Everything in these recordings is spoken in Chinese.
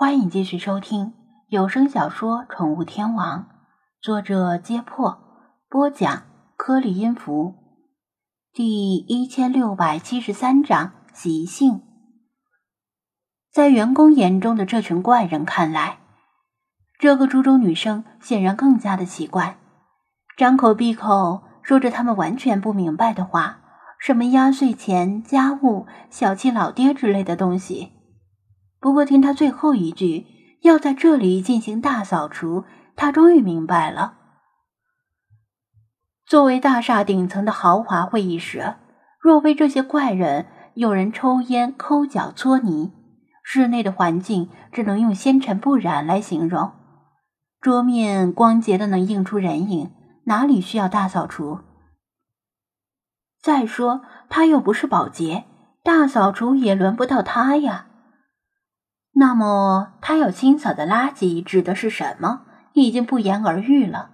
欢迎继续收听有声小说《宠物天王》，作者：揭破，播讲：颗粒音符，第一千六百七十三章习性。在员工眼中的这群怪人看来，这个猪中女生显然更加的奇怪，张口闭口说着他们完全不明白的话，什么压岁钱、家务、小气老爹之类的东西。不过，听他最后一句要在这里进行大扫除，他终于明白了。作为大厦顶层的豪华会议室，若非这些怪人有人抽烟、抠脚、搓泥，室内的环境只能用纤尘不染来形容。桌面光洁的能映出人影，哪里需要大扫除？再说，他又不是保洁，大扫除也轮不到他呀。那么，他要清扫的垃圾指的是什么？已经不言而喻了。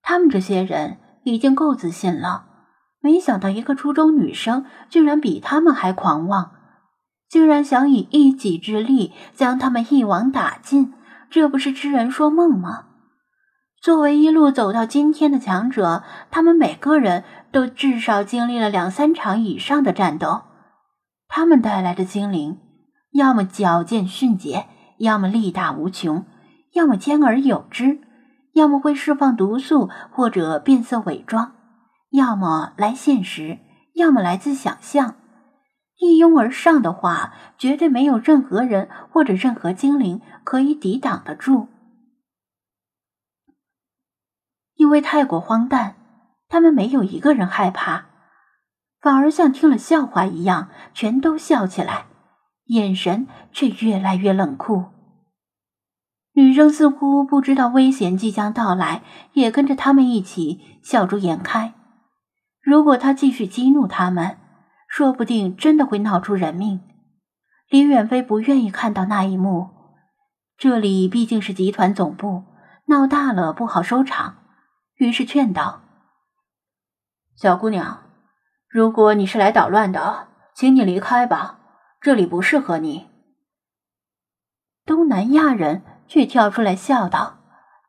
他们这些人已经够自信了，没想到一个初中女生居然比他们还狂妄，竟然想以一己之力将他们一网打尽，这不是痴人说梦吗？作为一路走到今天的强者，他们每个人都至少经历了两三场以上的战斗，他们带来的精灵。要么矫健迅捷，要么力大无穷，要么兼而有之，要么会释放毒素或者变色伪装，要么来现实，要么来自想象。一拥而上的话，绝对没有任何人或者任何精灵可以抵挡得住。因为太过荒诞，他们没有一个人害怕，反而像听了笑话一样，全都笑起来。眼神却越来越冷酷。女生似乎不知道危险即将到来，也跟着他们一起笑逐颜开。如果她继续激怒他们，说不定真的会闹出人命。李远飞不愿意看到那一幕，这里毕竟是集团总部，闹大了不好收场。于是劝道：“小姑娘，如果你是来捣乱的，请你离开吧。”这里不适合你。东南亚人却跳出来笑道：“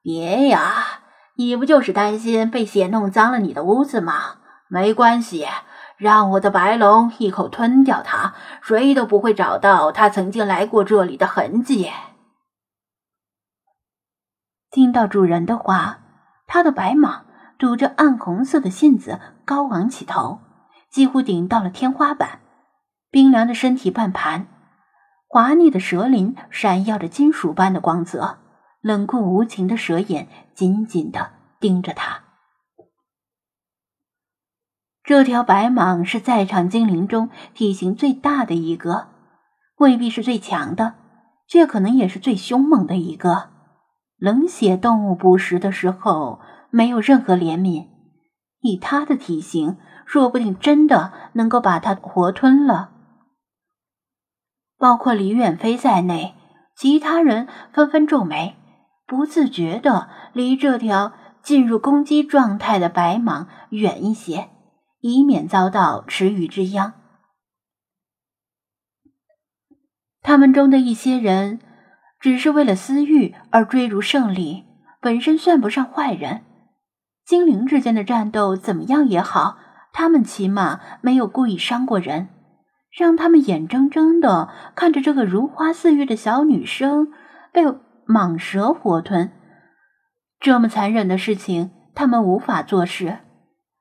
别呀，你不就是担心被血弄脏了你的屋子吗？没关系，让我的白龙一口吞掉它，谁都不会找到它曾经来过这里的痕迹。”听到主人的话，他的白蟒拄着暗红色的信子高昂起头，几乎顶到了天花板。冰凉的身体半盘，滑腻的蛇鳞闪耀着金属般的光泽，冷酷无情的蛇眼紧紧的盯着他。这条白蟒是在场精灵中体型最大的一个，未必是最强的，却可能也是最凶猛的一个。冷血动物捕食的时候没有任何怜悯，以它的体型，说不定真的能够把它活吞了。包括李远飞在内，其他人纷纷皱眉，不自觉地离这条进入攻击状态的白蟒远一些，以免遭到池鱼之殃。他们中的一些人只是为了私欲而追逐胜利，本身算不上坏人。精灵之间的战斗怎么样也好，他们起码没有故意伤过人。让他们眼睁睁的看着这个如花似玉的小女生被蟒蛇活吞，这么残忍的事情，他们无法做事。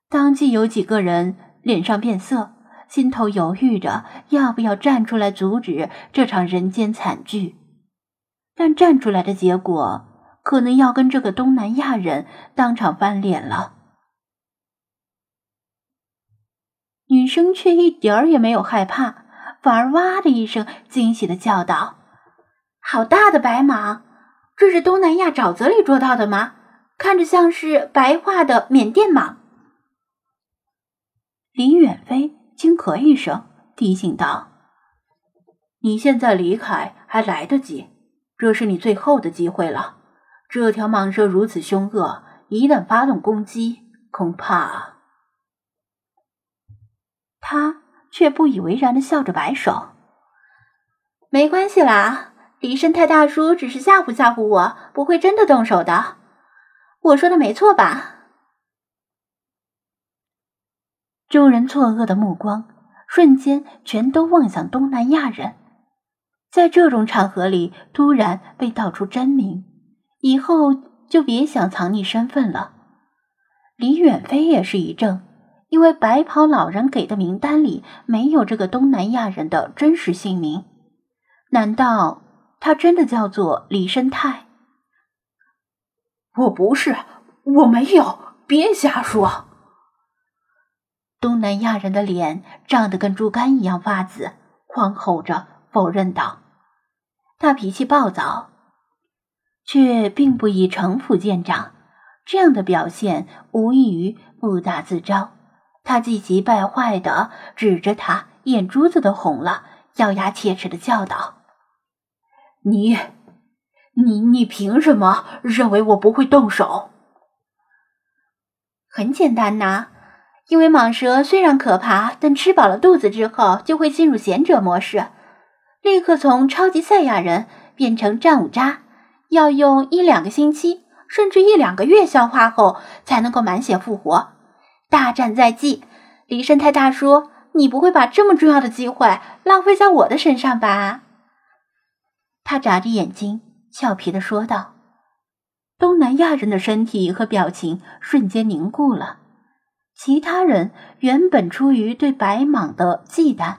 当即有几个人脸上变色，心头犹豫着要不要站出来阻止这场人间惨剧。但站出来的结果，可能要跟这个东南亚人当场翻脸了。女生却一点儿也没有害怕，反而哇的一声惊喜的叫道：“好大的白蟒！这是东南亚沼泽里捉到的吗？看着像是白化的缅甸蟒。”李远飞轻咳一声，提醒道：“你现在离开还来得及，这是你最后的机会了。这条蟒蛇如此凶恶，一旦发动攻击，恐怕……”他却不以为然的笑着摆手：“没关系啦，李生太大叔只是吓唬吓唬我，不会真的动手的。我说的没错吧？众人错愕的目光瞬间全都望向东南亚人。在这种场合里，突然被道出真名，以后就别想藏匿身份了。李远飞也是一怔，因为白袍老人给的名单里没有这个东南亚人的真实姓名。难道他真的叫做李生泰？我不是，我没有，别瞎说。东南亚人的脸涨得跟猪肝一样发紫，狂吼着否认道。他脾气暴躁，却并不以城府见长。这样的表现无异于不打自招。他气急败坏的指着他，眼珠子都红了，咬牙切齿的叫道：“你，你，你凭什么认为我不会动手？”很简单呐，因为蟒蛇虽然可怕，但吃饱了肚子之后就会进入贤者模式。立刻从超级赛亚人变成战五渣，要用一两个星期，甚至一两个月消化后才能够满血复活。大战在即，李生太大叔，你不会把这么重要的机会浪费在我的身上吧？他眨着眼睛，俏皮的说道。东南亚人的身体和表情瞬间凝固了，其他人原本出于对白蟒的忌惮。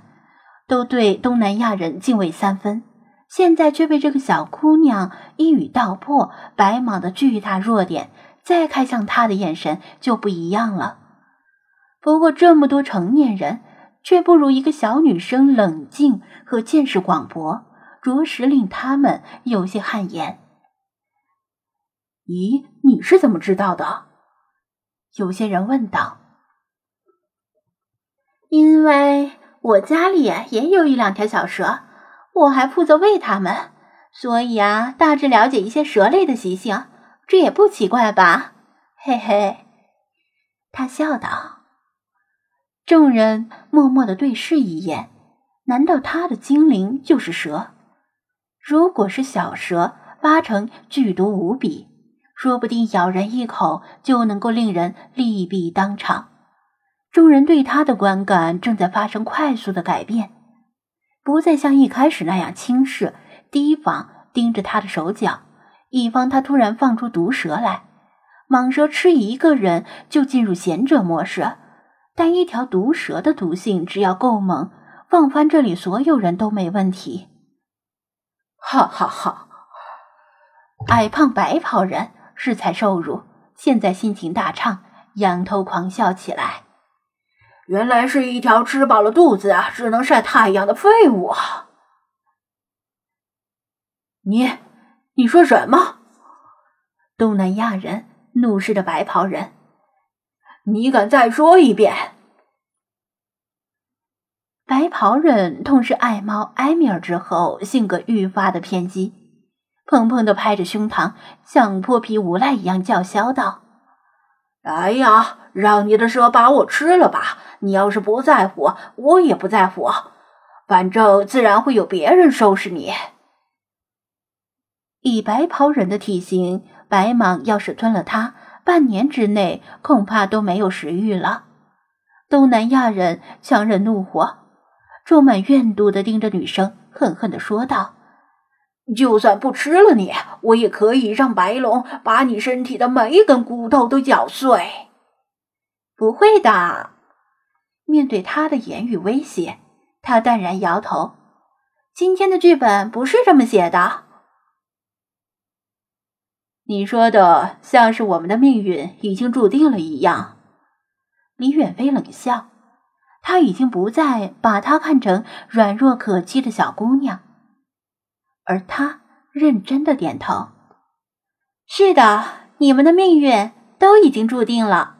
都对东南亚人敬畏三分，现在却被这个小姑娘一语道破白蟒的巨大弱点，再看向他的眼神就不一样了。不过这么多成年人，却不如一个小女生冷静和见识广博，着实令他们有些汗颜。咦，你是怎么知道的？有些人问道。因为。我家里也有一两条小蛇，我还负责喂它们，所以啊，大致了解一些蛇类的习性，这也不奇怪吧？嘿嘿，他笑道。众人默默的对视一眼，难道他的精灵就是蛇？如果是小蛇，八成剧毒无比，说不定咬人一口就能够令人利毙当场。众人对他的观感正在发生快速的改变，不再像一开始那样轻视、提防、盯着他的手脚，以防他突然放出毒蛇来。蟒蛇吃一个人就进入贤者模式，但一条毒蛇的毒性只要够猛，放翻这里所有人都没问题。哈哈哈！矮胖白袍人适才受辱，现在心情大畅，仰头狂笑起来。原来是一条吃饱了肚子啊，只能晒太阳的废物啊！你，你说什么？东南亚人怒视着白袍人，你敢再说一遍？白袍人痛失爱猫埃米尔之后，性格愈发的偏激，砰砰的拍着胸膛，像泼皮无赖一样叫嚣道：“来呀，让你的蛇把我吃了吧！”你要是不在乎，我也不在乎，反正自然会有别人收拾你。以白袍人的体型，白蟒要是吞了他，半年之内恐怕都没有食欲了。东南亚人强忍怒火，充满怨毒的盯着女生，恨恨的说道：“就算不吃了你，我也可以让白龙把你身体的每一根骨头都咬碎。”不会的。面对他的言语威胁，他淡然摇头。今天的剧本不是这么写的。你说的像是我们的命运已经注定了一样。李远飞冷笑，他已经不再把她看成软弱可欺的小姑娘，而他认真的点头。是的，你们的命运都已经注定了。